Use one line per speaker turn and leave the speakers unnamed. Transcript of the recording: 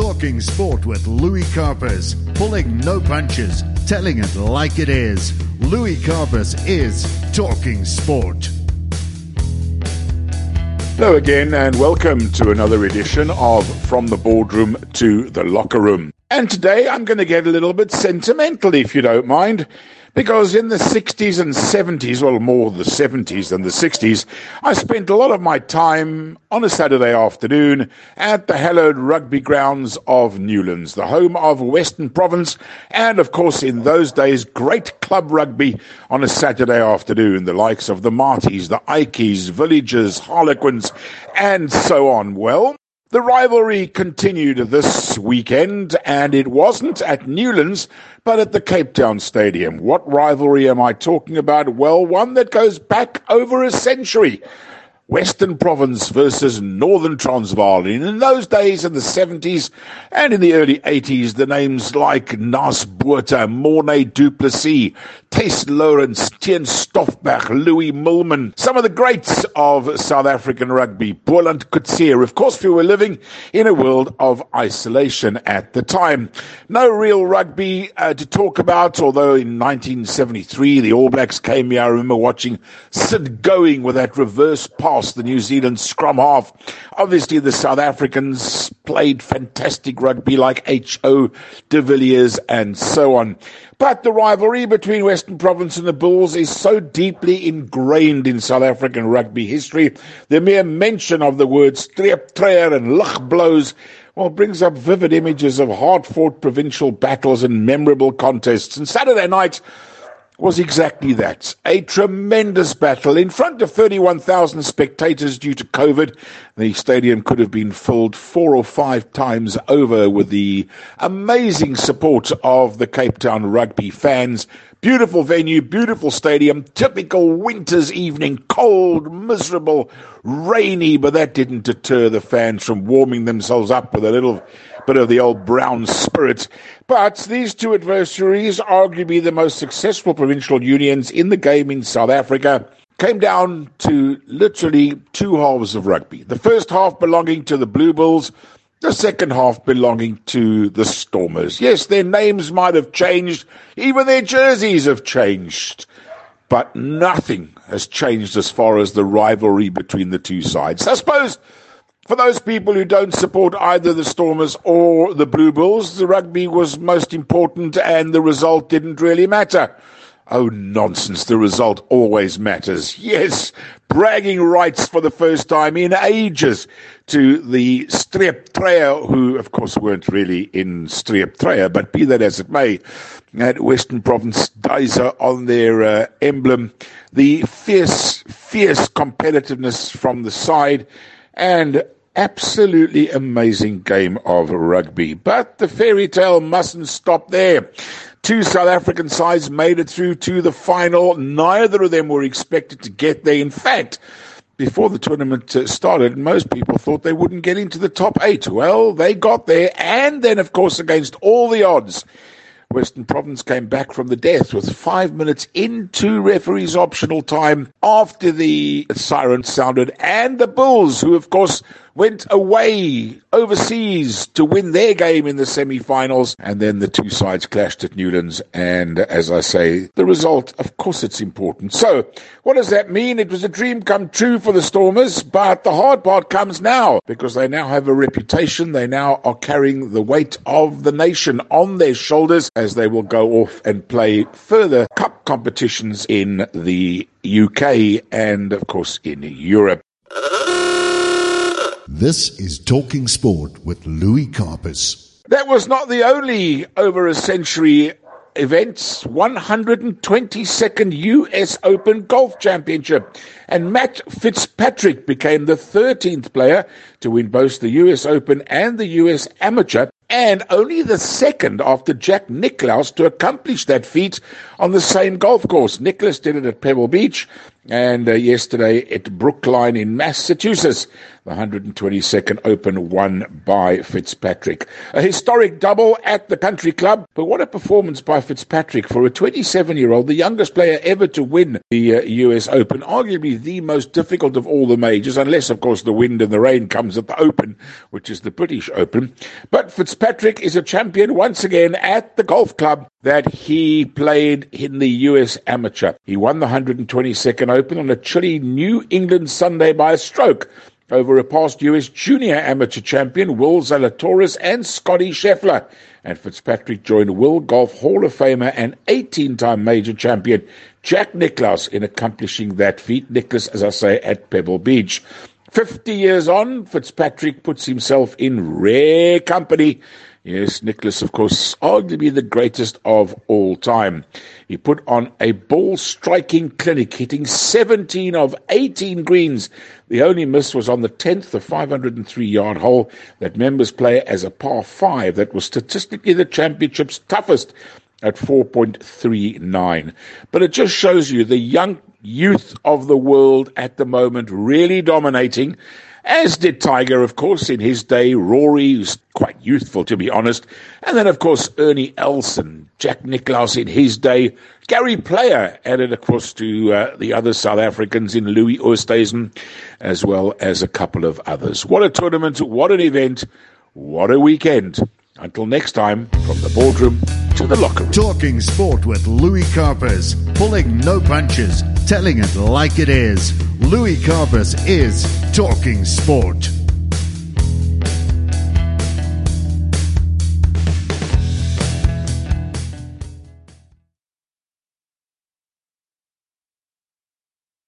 Talking sport with Louis Karpas, pulling no punches, telling it like it is. Louis Karpas is Talking Sport.
Hello again, and welcome to another edition of From the Boardroom to the Locker Room. And today I'm going to get a little bit sentimental, if you don't mind. Because in the 60s and 70s, well, more the 70s than the 60s, I spent a lot of my time on a Saturday afternoon at the hallowed rugby grounds of Newlands, the home of Western Province, and of course, in those days, great club rugby on a Saturday afternoon, the likes of the Maties, the Ikeys, Villagers, Harlequins, and so on. Well, the rivalry continued this weekend, and it wasn't at Newlands, but at the Cape Town Stadium. What rivalry am I talking about? Well, one that goes back over a century. Western Province versus Northern Transvaal. And in those days, in the 70s and in the early 80s, the names like Naas Botha, Mornay Duplessis, Thys Lourens, Theuns Stofberg, Louis Moolman, some of the greats of South African rugby, Boland Coetzee. Of course, we were living in a world of isolation at the time. No real rugby uh, to talk about, although in 1973, the All Blacks came here. I remember watching Sid Going with that reverse pass the New Zealand scrum half. Obviously, the South Africans played fantastic rugby like H.O. de Villiers and so on. But the rivalry between Western Province and the Bulls is so deeply ingrained in South African rugby history, the mere mention of the words streeptruie and lugblows well, brings up vivid images of hard-fought provincial battles and memorable contests. And Saturday night, was exactly that. A tremendous battle in front of 31,000 spectators due to COVID. The stadium could have been filled four or five times over with the amazing support of the Cape Town rugby fans. Beautiful venue, beautiful stadium, typical winter's evening, cold, miserable, rainy, but that didn't deter the fans from warming themselves up with a little bit of the old brown spirit. But these two adversaries, arguably the most successful provincial unions in the game in South Africa, came down to literally two halves of rugby. The first half belonging to the Blue Bulls, the second half belonging to the Stormers. Yes, their names might have changed, even their jerseys have changed, but nothing has changed as far as the rivalry between the two sides. I suppose for those people who don't support either the Stormers or the Blue Bulls, the rugby was most important and the result didn't really matter. Oh, nonsense. The result always matters. Yes, bragging rights for the first time in ages to the Streeptruie, who, of course, weren't really in Streeptruie, but be that as it may, at Western Province Duiser on their uh, emblem, the fierce, fierce competitiveness from the side, and absolutely amazing game of rugby. But the fairy tale mustn't stop there. Two South African sides made it through to the final. Neither of them were expected to get there. In fact, before the tournament uh, started, most people thought they wouldn't get into the top eight. Well, they got there, and then, of course, against all the odds, Western Province came back from the death with five minutes into referee's optional time after the siren sounded, and the Bulls, who, of course, went away overseas to win their game in the semi-finals. And then the two sides clashed at Newlands. And as I say the result of course it's important. So what does that mean? It was a dream come true for the Stormers but the hard part comes now because they now have a reputation. They now are carrying the weight of the nation on their shoulders as they will go off and play further cup competitions in the UK and of course in Europe
this is Talking Sport with Louis Karpas.
That was not the only over a century events 122nd US Open Golf Championship and Matt Fitzpatrick became the 13th player to win both the US Open and the US Amateur and only the second after Jack Nicklaus to accomplish that feat on the same golf course. Nicklaus did it at Pebble Beach and uh, yesterday at Brookline in Massachusetts, the 122nd Open won by Fitzpatrick. A historic double at the country club, but what a performance by Fitzpatrick for a 27 year old, the youngest player ever to win the uh, US Open, arguably the most difficult of all the majors, unless, of course, the wind and the rain comes at the Open, which is the British Open. But Fitzpatrick is a champion once again at the golf club that he played in the US Amateur. He won the 122nd Open on a chilly New England Sunday by a stroke over a past US junior amateur champion Will Zalatoris and Scottie Scheffler. And Fitzpatrick joined Will Golf Hall of Famer and 18 time major champion Jack Nicklaus in accomplishing that feat. Nicklaus, as I say, at Pebble Beach. 50 years on, Fitzpatrick puts himself in rare company Yes, Nicklaus, of course, arguably the greatest of all time. He put on a ball striking clinic, hitting 17 of 18 greens. The only miss was on the 10th, the 503 yard hole that members play as a par 5 that was statistically the championship's toughest at 4.39. But it just shows you the young youth of the world at the moment really dominating as did Tiger, of course, in his day. Rory, who's quite youthful, to be honest. And then, of course, Ernie Elson, Jack Nicklaus in his day. Gary Player added, of course, to uh, the other South Africans in Louis Oosthuizen, as well as a couple of others. What a tournament, what an event, what a weekend. Until next time, from the boardroom to the locker room.
Talking sport with Louis Karpas, pulling no punches, telling it like it is. Louis Karpas is Talking Sport.